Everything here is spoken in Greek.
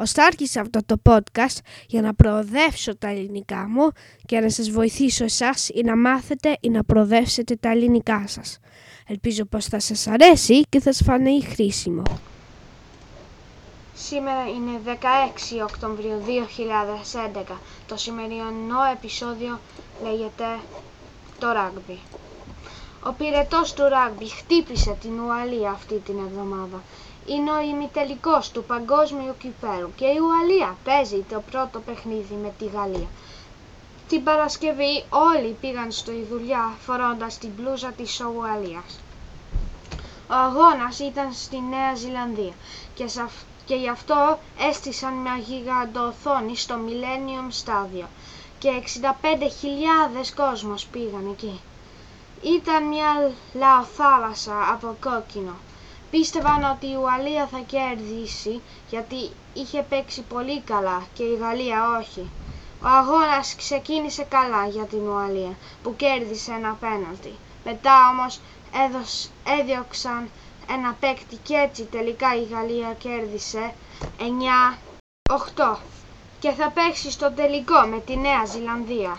Ωστά άρχισα αυτό το podcast για να προοδεύσω τα ελληνικά μου και να σας βοηθήσω εσάς ή να μάθετε ή να προοδεύσετε τα ελληνικά σας. Ελπίζω πως θα σας αρέσει και θα σας φανεί χρήσιμο. Σήμερα είναι 16 Οκτωβρίου 2011. Το σημερινό επεισόδιο λέγεται το ράγμπι. Ο πυρετός του ράγμπι χτύπησε την Ουαλία αυτή την εβδομάδα. Είναι ο ημιτελικός του παγκόσμιου κυπέλου και η Ουαλία παίζει το πρώτο παιχνίδι με τη Γαλλία. Την Παρασκευή όλοι πήγαν στο δουλειά φορώντας την μπλούζα της Ουαλίας. Ο αγώνας ήταν στη Νέα Ζηλανδία και, σε αυ- και γι' αυτό έστησαν μια γιγαντοοθόνη στο Millennium Stadium και 65.000 κόσμος πήγαν εκεί. Ήταν μια λαοθάλασσα από κόκκινο. Πίστευαν ότι η Ουαλία θα κερδίσει γιατί είχε παίξει πολύ καλά και η Γαλλία όχι. Ο αγώνας ξεκίνησε καλά για την Ουαλία που κέρδισε ένα πέναλτι. Μετά όμως έδωσ- έδιωξαν ένα παίκτη και έτσι τελικά η Γαλλία κέρδισε 9-8 και θα παίξει στο τελικό με τη Νέα Ζηλανδία.